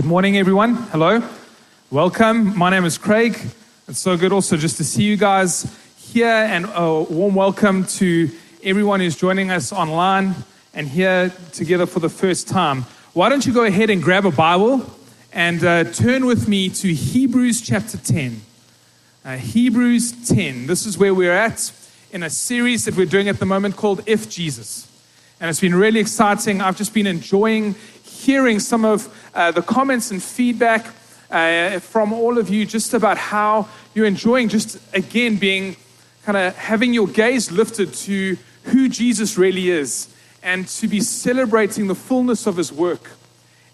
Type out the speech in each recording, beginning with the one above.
Good morning, everyone. Hello. Welcome. My name is Craig. It's so good also just to see you guys here, and a warm welcome to everyone who's joining us online and here together for the first time. Why don't you go ahead and grab a Bible and uh, turn with me to Hebrews chapter 10. Uh, Hebrews 10. This is where we're at in a series that we're doing at the moment called If Jesus. And it's been really exciting. I've just been enjoying hearing some of uh, the comments and feedback uh, from all of you just about how you're enjoying just again being kind of having your gaze lifted to who Jesus really is and to be celebrating the fullness of his work.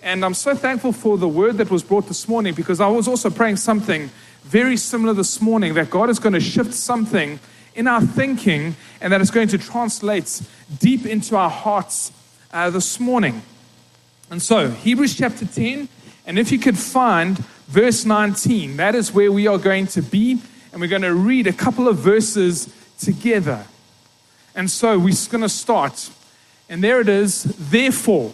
And I'm so thankful for the word that was brought this morning because I was also praying something very similar this morning that God is going to shift something in our thinking and that it's going to translate deep into our hearts uh, this morning. And so, Hebrews chapter 10, and if you could find verse 19, that is where we are going to be, and we're going to read a couple of verses together. And so, we're going to start. And there it is, therefore.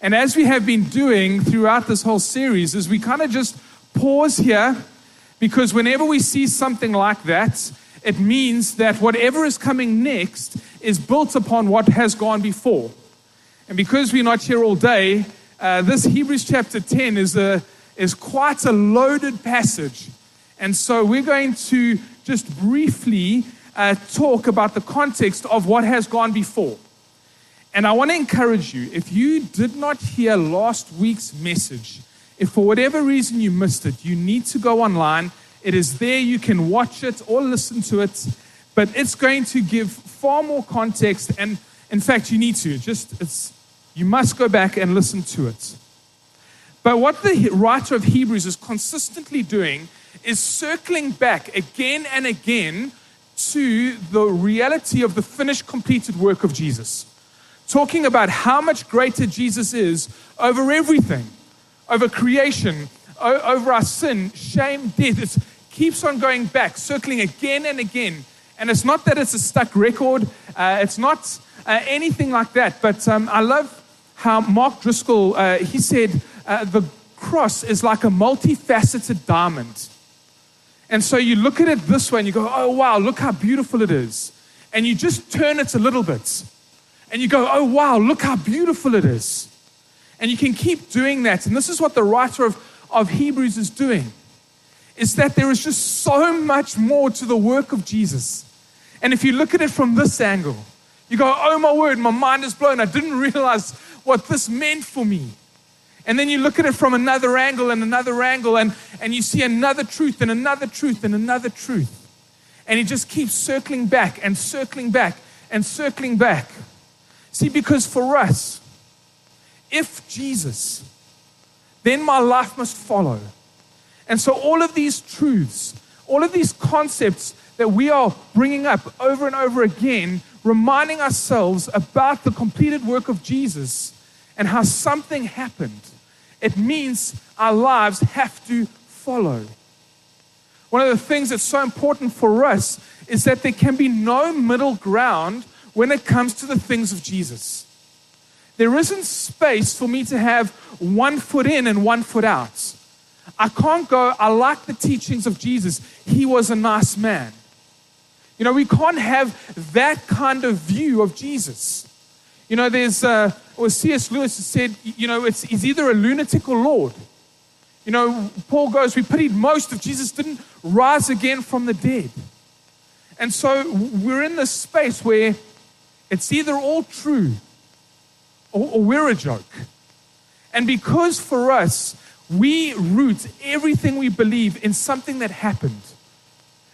And as we have been doing throughout this whole series, is we kind of just pause here because whenever we see something like that, it means that whatever is coming next is built upon what has gone before. And because we're not here all day, uh, this Hebrews chapter 10 is, a, is quite a loaded passage. And so we're going to just briefly uh, talk about the context of what has gone before. And I want to encourage you if you did not hear last week's message, if for whatever reason you missed it, you need to go online. It is there. You can watch it or listen to it. But it's going to give far more context. And in fact, you need to. Just it's you must go back and listen to it. But what the writer of Hebrews is consistently doing is circling back again and again to the reality of the finished, completed work of Jesus. Talking about how much greater Jesus is over everything, over creation, over our sin, shame, death. It keeps on going back, circling again and again. And it's not that it's a stuck record, uh, it's not uh, anything like that. But um, I love how Mark Driscoll, uh, he said, uh, the cross is like a multifaceted diamond. And so you look at it this way and you go, oh, wow, look how beautiful it is. And you just turn it a little bit. And you go, oh, wow, look how beautiful it is. And you can keep doing that. And this is what the writer of, of Hebrews is doing is that there is just so much more to the work of Jesus. And if you look at it from this angle, you go, oh my word, my mind is blown. I didn't realize what this meant for me. And then you look at it from another angle and another angle, and, and you see another truth and another truth and another truth. And it just keeps circling back and circling back and circling back. See, because for us, if Jesus, then my life must follow. And so, all of these truths, all of these concepts that we are bringing up over and over again, reminding ourselves about the completed work of Jesus and how something happened, it means our lives have to follow. One of the things that's so important for us is that there can be no middle ground when it comes to the things of Jesus. There isn't space for me to have one foot in and one foot out. I can't go, I like the teachings of Jesus. He was a nice man. You know, we can't have that kind of view of Jesus. You know, there's, uh, or C.S. Lewis said, you know, it's, he's either a lunatic or Lord. You know, Paul goes, we pitied most if Jesus didn't rise again from the dead. And so we're in this space where it's either all true or, or we're a joke. And because for us, we root everything we believe in something that happened.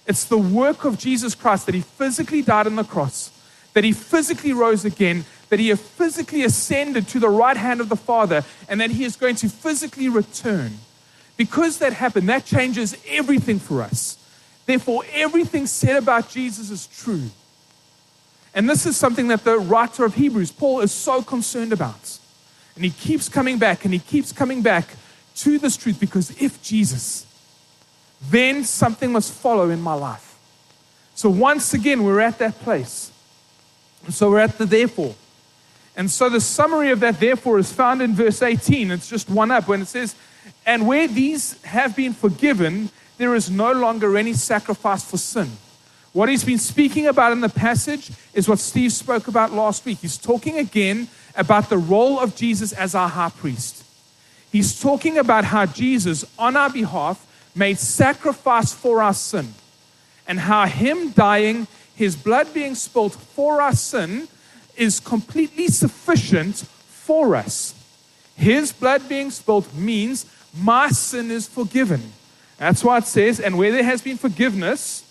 It's the work of Jesus Christ that he physically died on the cross, that he physically rose again, that he has physically ascended to the right hand of the Father, and that he is going to physically return. Because that happened, that changes everything for us. Therefore, everything said about Jesus is true. And this is something that the writer of Hebrews, Paul, is so concerned about. And he keeps coming back and he keeps coming back to this truth because if Jesus, then something must follow in my life. So once again, we're at that place. So we're at the therefore. And so the summary of that therefore is found in verse 18. It's just one up when it says, And where these have been forgiven, there is no longer any sacrifice for sin. What he's been speaking about in the passage is what Steve spoke about last week. He's talking again about the role of Jesus as our high priest. He's talking about how Jesus, on our behalf, made sacrifice for our sin, and how Him dying, His blood being spilled for our sin, is completely sufficient for us. His blood being spilled means my sin is forgiven. That's why it says, and where there has been forgiveness,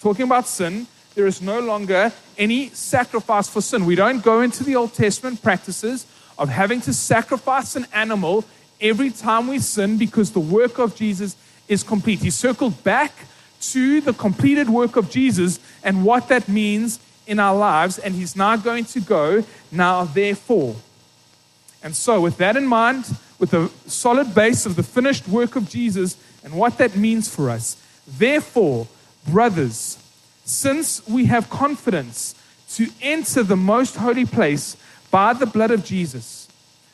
talking about sin, there is no longer any sacrifice for sin. We don't go into the Old Testament practices of having to sacrifice an animal every time we sin because the work of Jesus is complete. He circled back to the completed work of Jesus and what that means in our lives, and he's now going to go, now therefore. And so, with that in mind, with the solid base of the finished work of Jesus and what that means for us, therefore, brothers, since we have confidence to enter the most holy place by the blood of Jesus,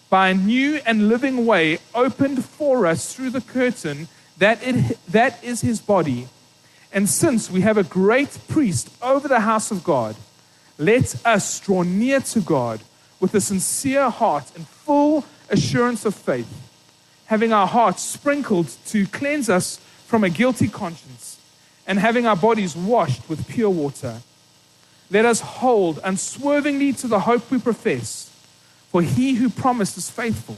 by a new and living way opened for us through the curtain that, it, that is his body. And since we have a great priest over the house of God, let us draw near to God with a sincere heart and full assurance of faith, having our hearts sprinkled to cleanse us from a guilty conscience, and having our bodies washed with pure water. Let us hold unswervingly to the hope we profess for he who promised is faithful.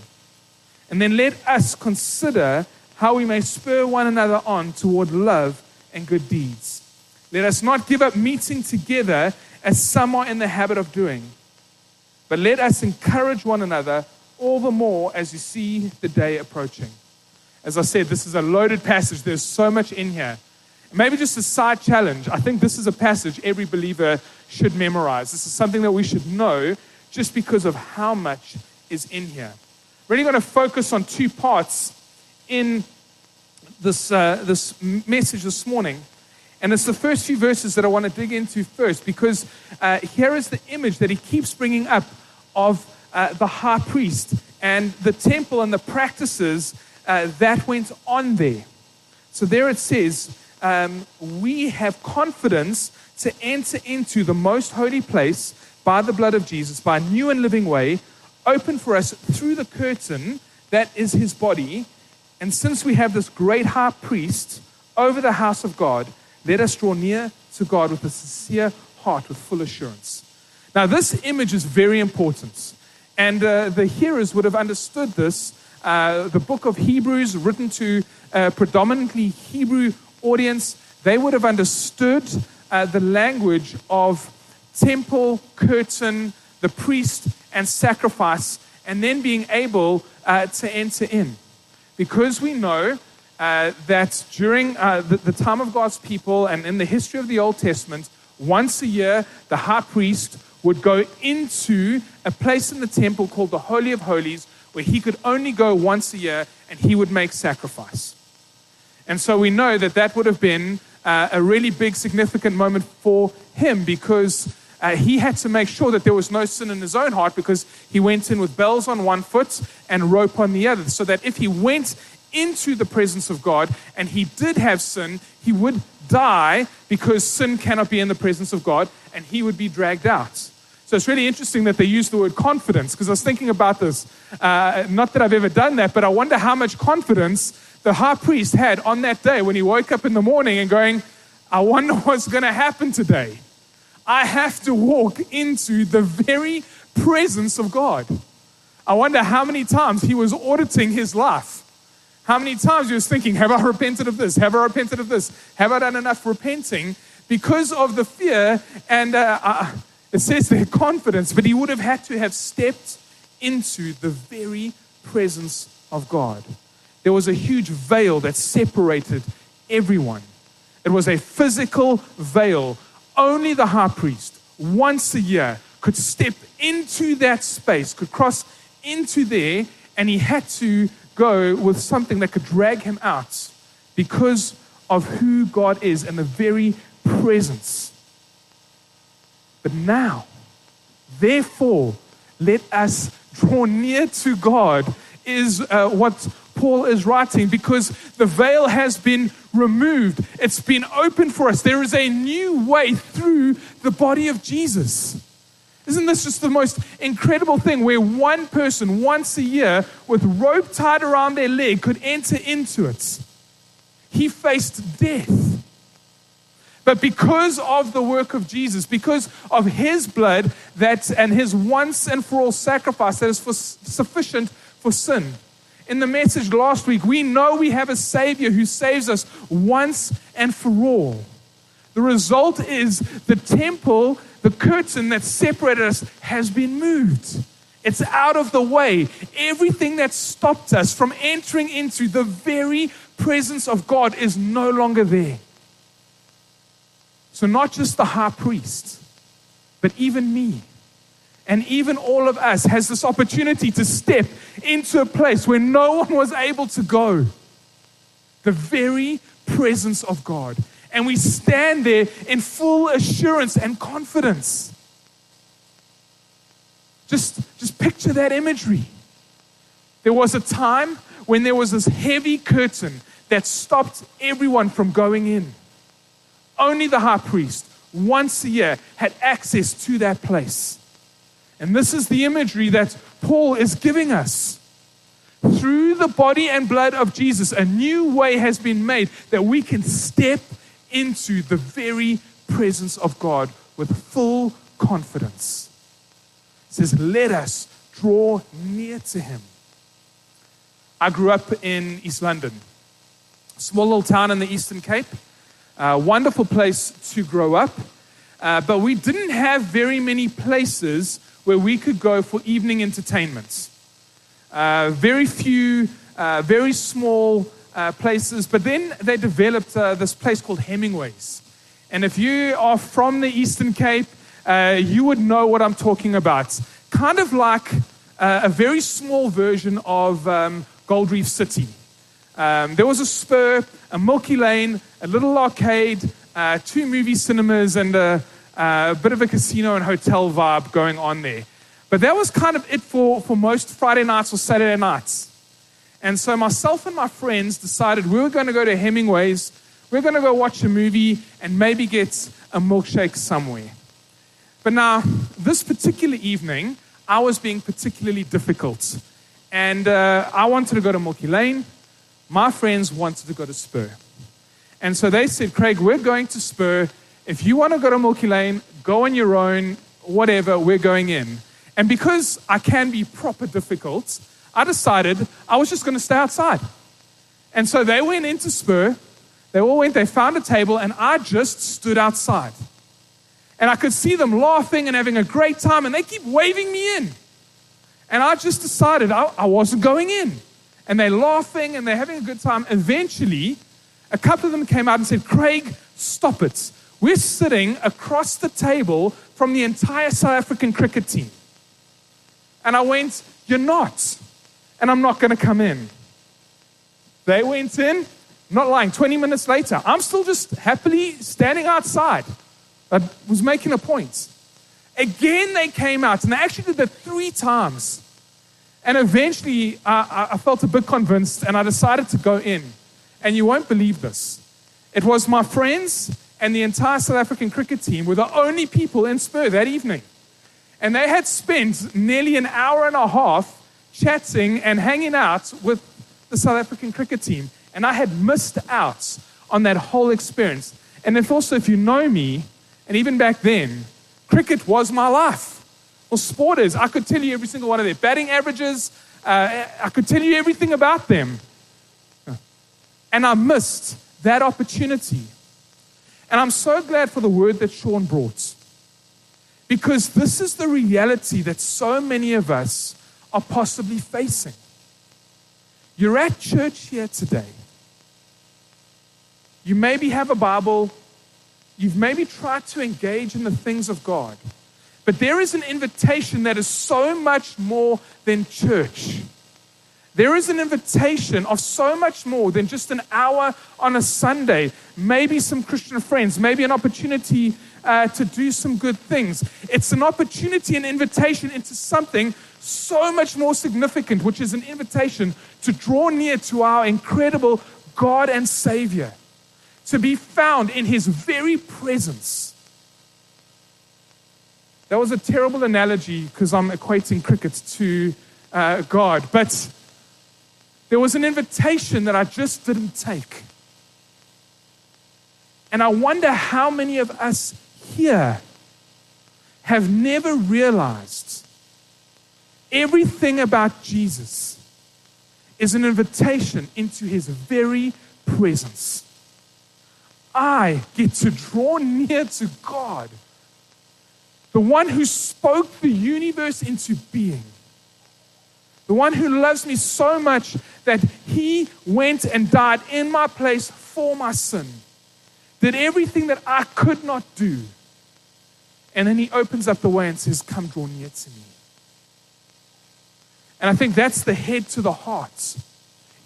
And then let us consider how we may spur one another on toward love and good deeds. Let us not give up meeting together as some are in the habit of doing, but let us encourage one another all the more as you see the day approaching. As I said, this is a loaded passage. There's so much in here. Maybe just a side challenge. I think this is a passage every believer should memorize. This is something that we should know just because of how much is in here. Really going to focus on two parts in this, uh, this message this morning. And it's the first few verses that I want to dig into first because uh, here is the image that he keeps bringing up of uh, the high priest and the temple and the practices uh, that went on there. So there it says, um, We have confidence to enter into the most holy place by the blood of Jesus, by a new and living way, open for us through the curtain that is his body. And since we have this great high priest over the house of God, let us draw near to God with a sincere heart, with full assurance. Now, this image is very important. And uh, the hearers would have understood this. Uh, the book of Hebrews, written to a predominantly Hebrew audience, they would have understood uh, the language of temple, curtain, the priest, and sacrifice, and then being able uh, to enter in. Because we know uh, that during uh, the, the time of God's people and in the history of the Old Testament, once a year, the high priest would go into a place in the temple called the Holy of Holies, where he could only go once a year and he would make sacrifice. And so we know that that would have been uh, a really big, significant moment for him because uh, he had to make sure that there was no sin in his own heart because he went in with bells on one foot and rope on the other. So that if he went into the presence of God and he did have sin, he would die because sin cannot be in the presence of God and he would be dragged out. So it's really interesting that they use the word confidence because I was thinking about this. Uh, not that I've ever done that, but I wonder how much confidence the high priest had on that day when he woke up in the morning and going, I wonder what's going to happen today. I have to walk into the very presence of God. I wonder how many times he was auditing his life. How many times he was thinking, Have I repented of this? Have I repented of this? Have I done enough repenting? Because of the fear and uh, uh, it says their confidence, but he would have had to have stepped into the very presence of God. There was a huge veil that separated everyone. It was a physical veil only the high priest, once a year, could step into that space, could cross into there, and he had to go with something that could drag him out because of who God is and the very presence. But now, therefore, let us draw near to God, is uh, what Paul is writing because the veil has been removed. It's been opened for us. There is a new way through the body of Jesus. Isn't this just the most incredible thing where one person once a year with rope tied around their leg could enter into it? He faced death. But because of the work of Jesus, because of his blood that and his once and for all sacrifice that is for, sufficient for sin. In the message last week, we know we have a Savior who saves us once and for all. The result is the temple, the curtain that separated us, has been moved. It's out of the way. Everything that stopped us from entering into the very presence of God is no longer there. So, not just the high priest, but even me and even all of us has this opportunity to step into a place where no one was able to go. The very presence of God. And we stand there in full assurance and confidence. Just, just picture that imagery. There was a time when there was this heavy curtain that stopped everyone from going in. Only the high priest, once a year, had access to that place. And this is the imagery that Paul is giving us. Through the body and blood of Jesus, a new way has been made that we can step into the very presence of God with full confidence. It says, Let us draw near to him. I grew up in East London, small little town in the Eastern Cape. Wonderful place to grow up. Uh, but we didn't have very many places where we could go for evening entertainments. Uh, very few, uh, very small uh, places. But then they developed uh, this place called Hemingway's. And if you are from the Eastern Cape, you would know what I'm talking about. Kind of like a very small version of um, Gold Reef City. Um, there was a spur, a Milky Lane, a little arcade, uh, two movie cinemas, and a, a, bit of a casino and hotel vibe going on there. But that was kind of it for, for most Friday nights or Saturday nights. And so myself and my friends decided we were going to go to Hemingway's, we we're going to go watch a movie and maybe get a milkshake somewhere. But now, this particular evening, I was being particularly difficult. And uh, I wanted to go to Milky Lane my friends wanted to go to Spur. And so they said, Craig, we're going to Spur. If you want to go to Milky Lane, go on your own, whatever, we're going in. And because I can be proper difficult, I decided I was just going to stay outside. And so they went into Spur. They all went, they found a table, and I just stood outside. And I could see them laughing and having a great time, and they keep waving me in. And I just decided I, I wasn't going in and they're laughing and they're having a good time. Eventually, a couple of them came out and said, Craig, stop it. We're sitting across the table from the entire South African cricket team. And I went, You're not. And I'm not going to come in. They went in, not lying, 20 minutes later. I'm still just happily standing outside. I was making a point. Again, they came out, and they actually did that three times. And eventually, I, I felt a bit convinced and I decided to go in. And you won't believe this. It was my friends and the entire South African cricket team were the only people in Spur that evening. And they had spent nearly an hour and a half chatting and hanging out with the South African cricket team. And I had missed out on that whole experience. And if also, if you know me, and even back then, cricket was my life. Well, sport is. I could tell you every single one of their batting averages. Uh, I could tell you everything about them. And I missed that opportunity. And I'm so glad for the word that Sean brought. Because this is the reality that so many of us are possibly facing. You're at church here today. You maybe have a Bible. You've maybe tried to engage in the things of God. But there is an invitation that is so much more than church. There is an invitation of so much more than just an hour on a Sunday, maybe some Christian friends, maybe an opportunity uh, to do some good things. It's an opportunity, an invitation into something so much more significant, which is an invitation to draw near to our incredible God and Savior, to be found in His very presence. That was a terrible analogy because I'm equating cricket to uh, God, but there was an invitation that I just didn't take. And I wonder how many of us here have never realized everything about Jesus is an invitation into his very presence. I get to draw near to God, the one who spoke the universe into being, the one who loves me so much that he went and died in my place for my sin, did everything that I could not do. And then he opens up the way and says, Come draw near to me. And I think that's the head to the heart.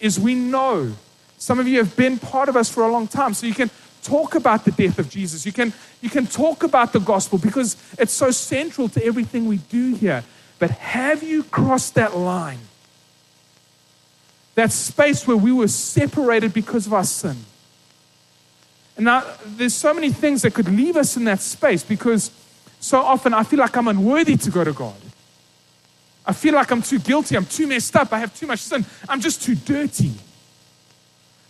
Is we know some of you have been part of us for a long time, so you can talk about the death of Jesus. You can you can talk about the gospel because it's so central to everything we do here. But have you crossed that line? That space where we were separated because of our sin. And now there's so many things that could leave us in that space because so often I feel like I'm unworthy to go to God. I feel like I'm too guilty. I'm too messed up. I have too much sin. I'm just too dirty.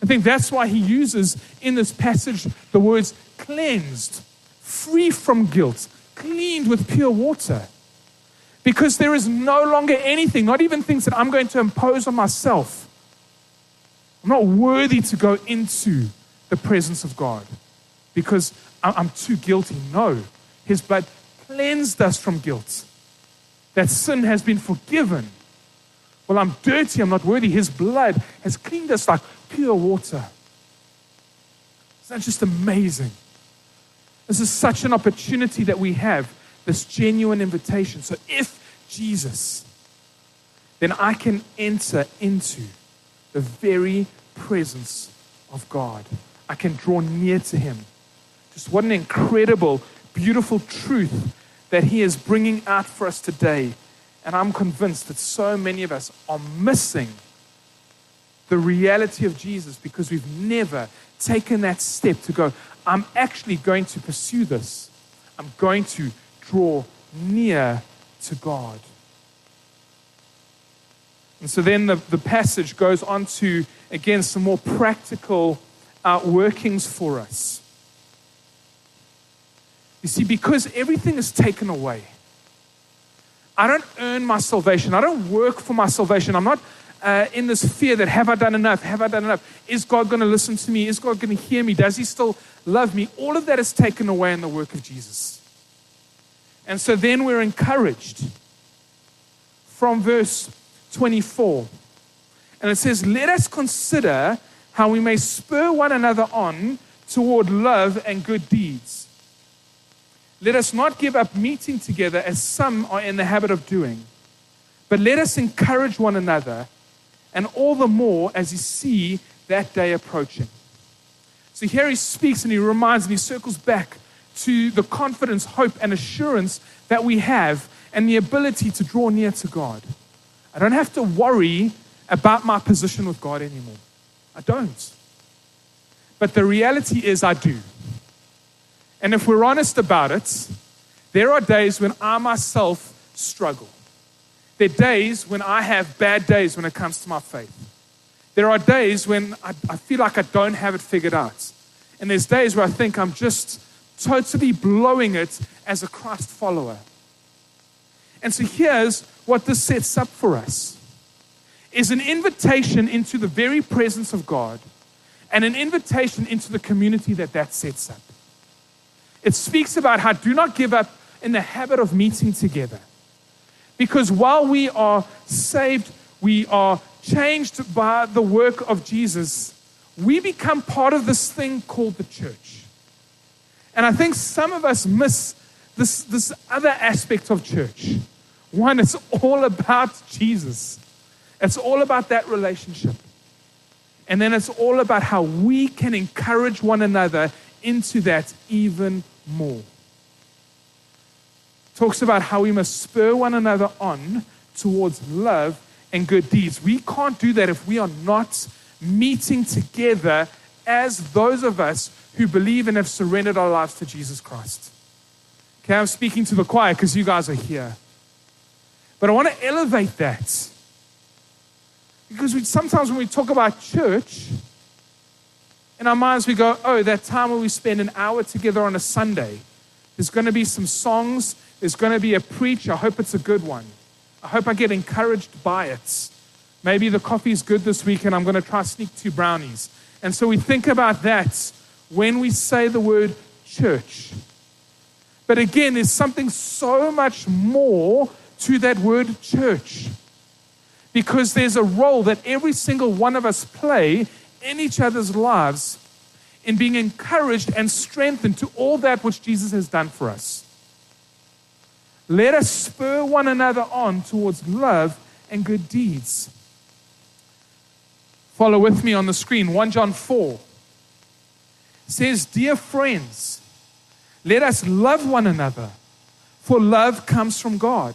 I think that's why he uses in this passage the words cleansed, free from guilt, cleaned with pure water. Because there is no longer anything, not even things that I'm going to impose on myself. I'm not worthy to go into the presence of God because I'm too guilty. No, his blood cleansed us from guilt that sin has been forgiven. Well, I'm dirty, I'm not worthy. His blood has cleaned us like pure water. Isn't that just amazing? This is such an opportunity that we have, this genuine invitation. So if Jesus, then I can enter into the very presence of God. I can draw near to Him. Just what an incredible, beautiful truth that He is bringing out for us today. And I'm convinced that so many of us are missing the reality of Jesus because we've never taken that step to go, I'm actually going to pursue this. I'm going to draw near to God. And so then the, the passage goes on to, again, some more practical uh, workings for us. You see, because everything is taken away, I don't earn my salvation. I don't work for my salvation. I'm not uh, in this fear that have I done enough? Have I done enough? Is God going to listen to me? Is God going to hear me? Does He still love me? All of that is taken away in the work of Jesus. And so then we're encouraged from verse 24. And it says, Let us consider how we may spur one another on toward love and good deeds let us not give up meeting together as some are in the habit of doing, but let us encourage one another, and all the more as you see that day approaching. So here he speaks and he reminds and he circles back to the confidence, hope, and assurance that we have and the ability to draw near to God. I don't have to worry about my position with God anymore. I don't. But the reality is, I do. And if we're honest about it, there are days when I myself struggle. There are days when I have bad days when it comes to my faith. There are days when I, I feel like I don't have it figured out. And there's days where I think I'm just totally blowing it as a Christ follower. And so here's what this sets up for us is an invitation into the very presence of God and an invitation into the community that that sets up. It speaks about how do not give up in the habit of meeting together. Because while we are saved, we are changed by the work of Jesus, we become part of this thing called the church. And I think some of us miss this, this other aspect of church. One, it's all about Jesus, it's all about that relationship. And then it's all about how we can encourage one another into that even more. talks about how we must spur one another on towards love and good deeds. We can't do that if we are not meeting together as those of us who believe and have surrendered our lives to Jesus Christ. Okay, I'm speaking to the choir because you guys are here. But I want to elevate that. Because we, sometimes when we talk about church, in our minds we go, oh, that time where we spend an hour together on a Sunday. There's going to be some songs, there's going to be a preach. I hope it's a good one. I hope I get encouraged by it. Maybe the coffee is good this week and I'm going to try sneak two brownies. And so we think about that when we say the word church. But again, there's something so much more to that word church. Because there's a role that every single one of us play in each other's lives in being encouraged and strengthened to all that which Jesus has done for us. Let us spur one another on towards love and good deeds. Follow with me on the screen. 1 John 4 says, Dear friends, let us love one another, for love comes from God.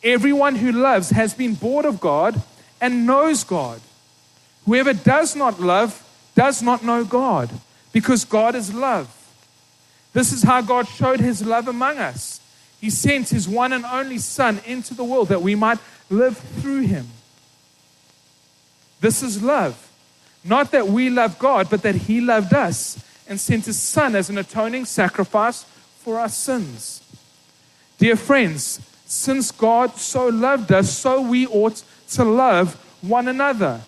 Everyone who loves has been born of God and knows God. Whoever does not love does not know God, because God is love. This is how God showed his love among us. He sent his one and only Son into the world that we might live through him. This is love. Not that we love God, but that He loved us and sent His Son as an atoning sacrifice for our sins. Dear friends, since God so loved us, so we ought to love one another.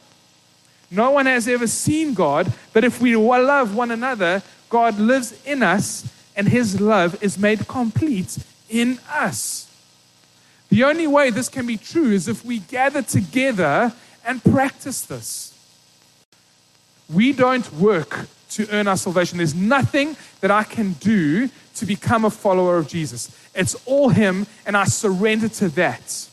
No one has ever seen God, but if we love one another, God lives in us and His love is made complete in us. The only way this can be true is if we gather together and practice this. We don't work to earn our salvation. There's nothing that I can do to become a follower of Jesus. It's all Him, and I surrender to that.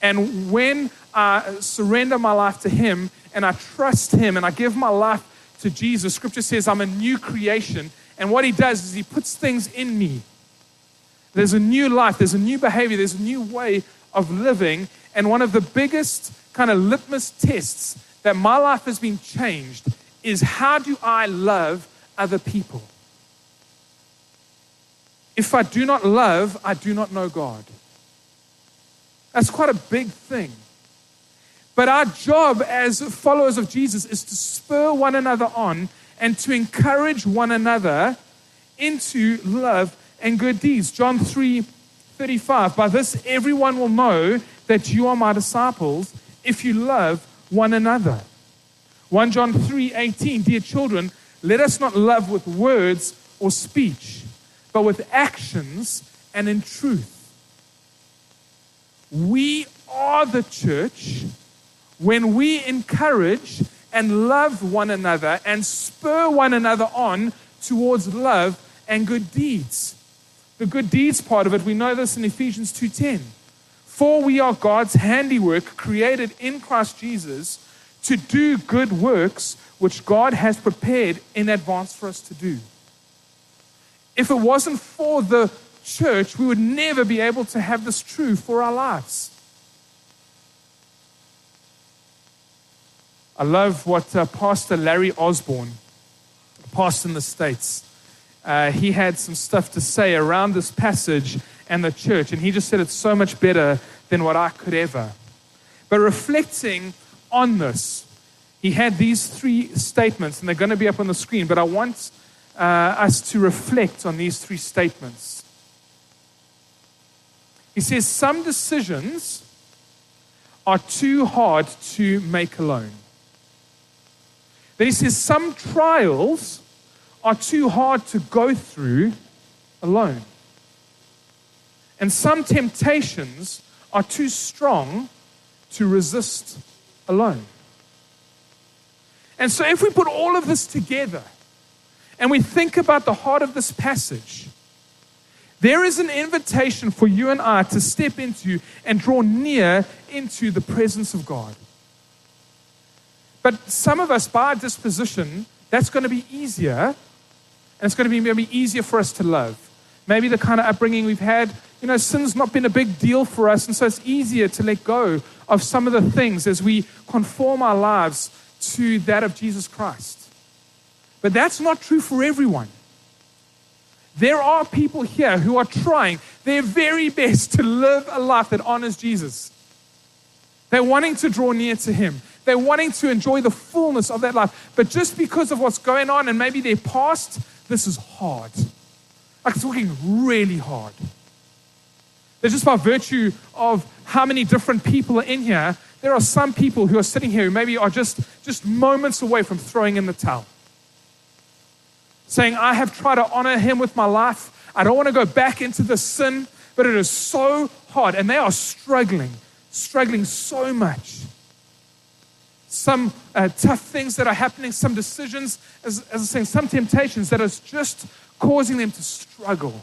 And when I surrender my life to Him and I trust Him and I give my life to Jesus, Scripture says I'm a new creation. And what He does is He puts things in me. There's a new life, there's a new behavior, there's a new way of living. And one of the biggest kind of litmus tests that my life has been changed is how do I love other people? If I do not love, I do not know God. That's quite a big thing. But our job as followers of Jesus is to spur one another on and to encourage one another into love and good deeds. John 3 35. By this, everyone will know that you are my disciples if you love one another. 1 John 3:18 Dear children, let us not love with words or speech, but with actions and in truth. We are the church when we encourage and love one another and spur one another on towards love and good deeds. The good deeds part of it, we know this in Ephesians 2:10. For we are God's handiwork, created in Christ Jesus to do good works which God has prepared in advance for us to do. If it wasn't for the church, we would never be able to have this true for our lives. I love what uh, Pastor Larry Osborne, pastor in the States, uh, he had some stuff to say around this passage and the church. And he just said it's so much better than what I could ever. But reflecting on this, he had these three statements, and they're going to be up on the screen. But I want uh, us to reflect on these three statements. He says, Some decisions are too hard to make alone. Then he says, Some trials are too hard to go through alone. And some temptations are too strong to resist alone. And so, if we put all of this together and we think about the heart of this passage, there is an invitation for you and I to step into and draw near into the presence of God. But some of us, by disposition, that's going to be easier, and it's going to be maybe easier for us to love. Maybe the kind of upbringing we've had, you know, sin's not been a big deal for us, and so it's easier to let go of some of the things as we conform our lives to that of Jesus Christ. But that's not true for everyone. There are people here who are trying their very best to live a life that honors Jesus. They're wanting to draw near to Him. They're wanting to enjoy the fullness of that life. But just because of what's going on and maybe their past, this is hard. Like it's working really hard. That just by virtue of how many different people are in here, there are some people who are sitting here who maybe are just, just moments away from throwing in the towel. Saying, I have tried to honor him with my life. I don't want to go back into the sin, but it is so hard. And they are struggling, struggling so much. Some uh, tough things that are happening, some decisions, as, as I was saying, some temptations that are just causing them to struggle.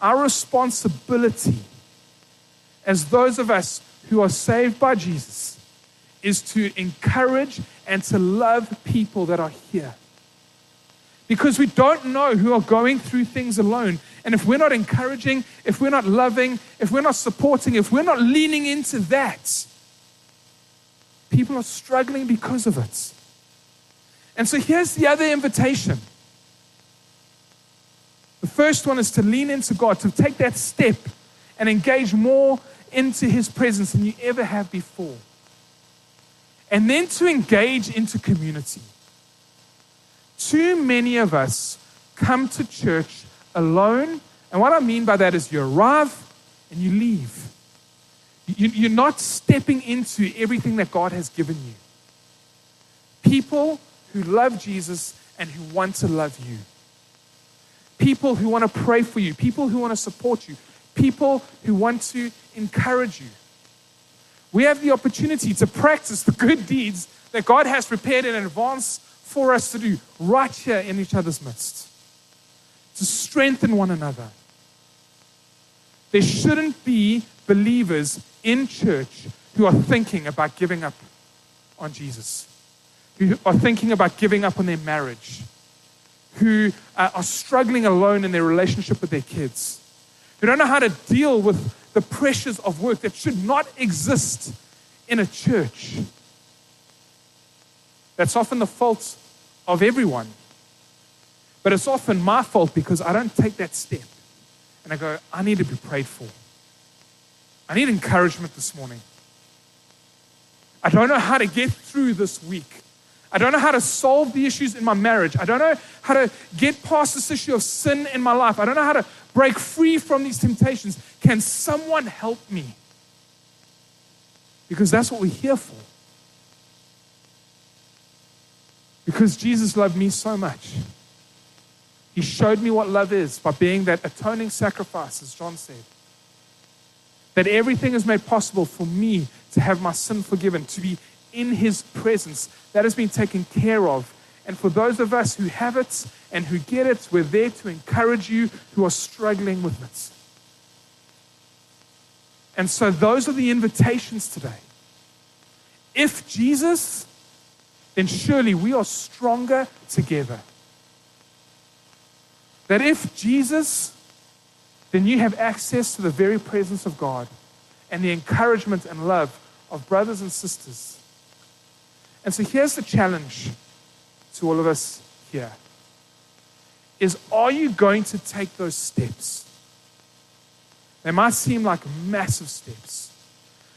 Our responsibility as those of us who are saved by Jesus is to encourage and to love people that are here. Because we don't know who are going through things alone. And if we're not encouraging, if we're not loving, if we're not supporting, if we're not leaning into that, people are struggling because of it. And so here's the other invitation. The first one is to lean into God, to take that step and engage more into His presence than you ever have before. And then to engage into community. Too many of us come to church alone. And what I mean by that is you arrive and you leave. You're not stepping into everything that God has given you. People who love Jesus and who want to love you people who want to pray for you, people who want to support you, people who want to encourage you. We have the opportunity to practice the good deeds that God has prepared in advance for us to do right here in each other's midst, to strengthen one another. There shouldn't be believers in church who are thinking about giving up on Jesus, who are thinking about giving up on their marriage who uh, are struggling alone in their relationship with their kids, who don't know how to deal with the pressures of work that should not exist in a church. That's often the fault of everyone. But it's often my fault because I don't take that step. And I go, I need to be prayed for. I need encouragement this morning. I don't know how to get through this week. I don't know how to solve the issues in my marriage. I don't know how to get past this issue of sin in my life. I don't know how to break free from these temptations. Can someone help me? Because that's what we're here for. Because Jesus loved me so much. He showed me what love is by being that atoning sacrifice, as John said. That everything is made possible for me to have my sin forgiven, to be in his presence. That has been taken care of. And for those of us who have it and who get it, we're there to encourage you who are struggling with it. And so, those are the invitations today. If Jesus, then surely we are stronger together. That if Jesus, then you have access to the very presence of God and the encouragement and love of brothers and sisters and so here's the challenge to all of us here is are you going to take those steps? They might seem like massive steps.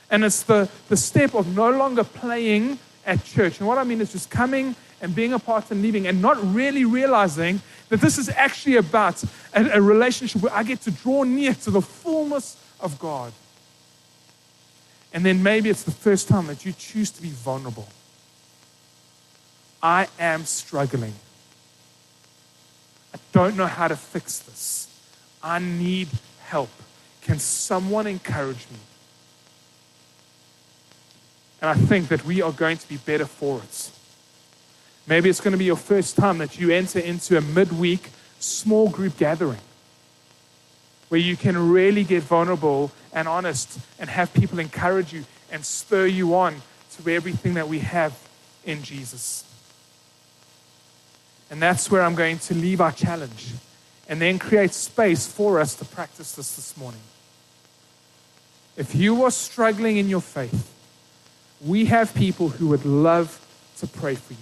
And it's the, the step of no longer playing at church. And what I mean is just coming and being a part and leaving and not really realizing that this is actually about a, a relationship where I get to draw near to the fullness of God. And then maybe it's the first time that you choose to be vulnerable I am struggling. I don't know how to fix this. I need help. Can someone encourage me? And I think that we are going to be better for it. Maybe it's going to be your first time that you enter into a midweek small group gathering where you can really get vulnerable and honest and have people encourage you and spur you on to everything that we have in Jesus. And that's where I'm going to leave our challenge and then create space for us to practice this this morning. If you are struggling in your faith, we have people who would love to pray for you.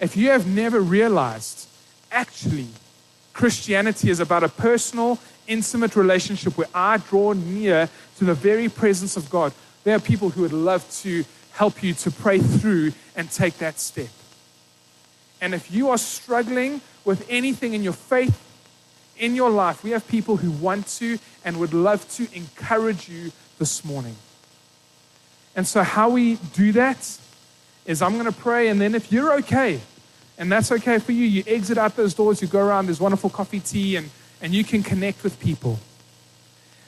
If you have never realized, actually, Christianity is about a personal, intimate relationship where I draw near to the very presence of God, there are people who would love to help you to pray through and take that step. And if you are struggling with anything in your faith, in your life, we have people who want to and would love to encourage you this morning. And so, how we do that is I'm going to pray, and then if you're okay, and that's okay for you, you exit out those doors, you go around, there's wonderful coffee, tea, and, and you can connect with people.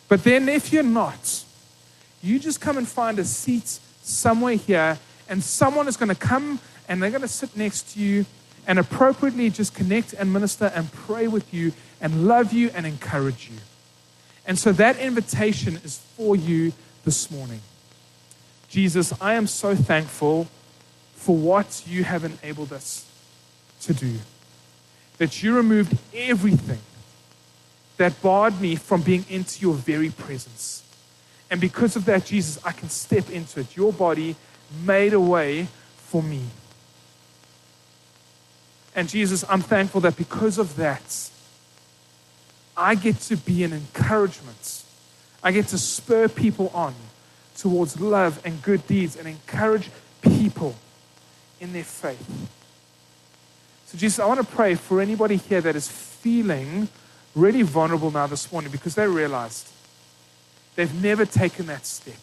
But then, if you're not, you just come and find a seat somewhere here, and someone is going to come and they're going to sit next to you and appropriately just connect and minister and pray with you and love you and encourage you. And so that invitation is for you this morning. Jesus, I am so thankful for what you have enabled us to do. That you removed everything that barred me from being into your very presence. And because of that, Jesus, I can step into it. Your body made a way for me. And Jesus, I'm thankful that because of that, I get to be an encouragement. I get to spur people on towards love and good deeds and encourage people in their faith. So, Jesus, I want to pray for anybody here that is feeling really vulnerable now this morning because they realized they've never taken that step.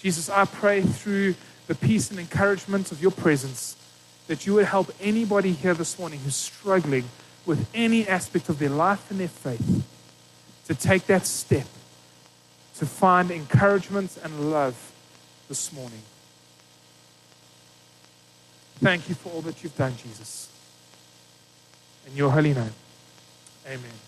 Jesus, I pray through the peace and encouragement of your presence that you would help anybody here this morning who's struggling with any aspect of their life and their faith to take that step to find encouragement and love this morning. Thank you for all that you've done, Jesus. In your holy name, amen.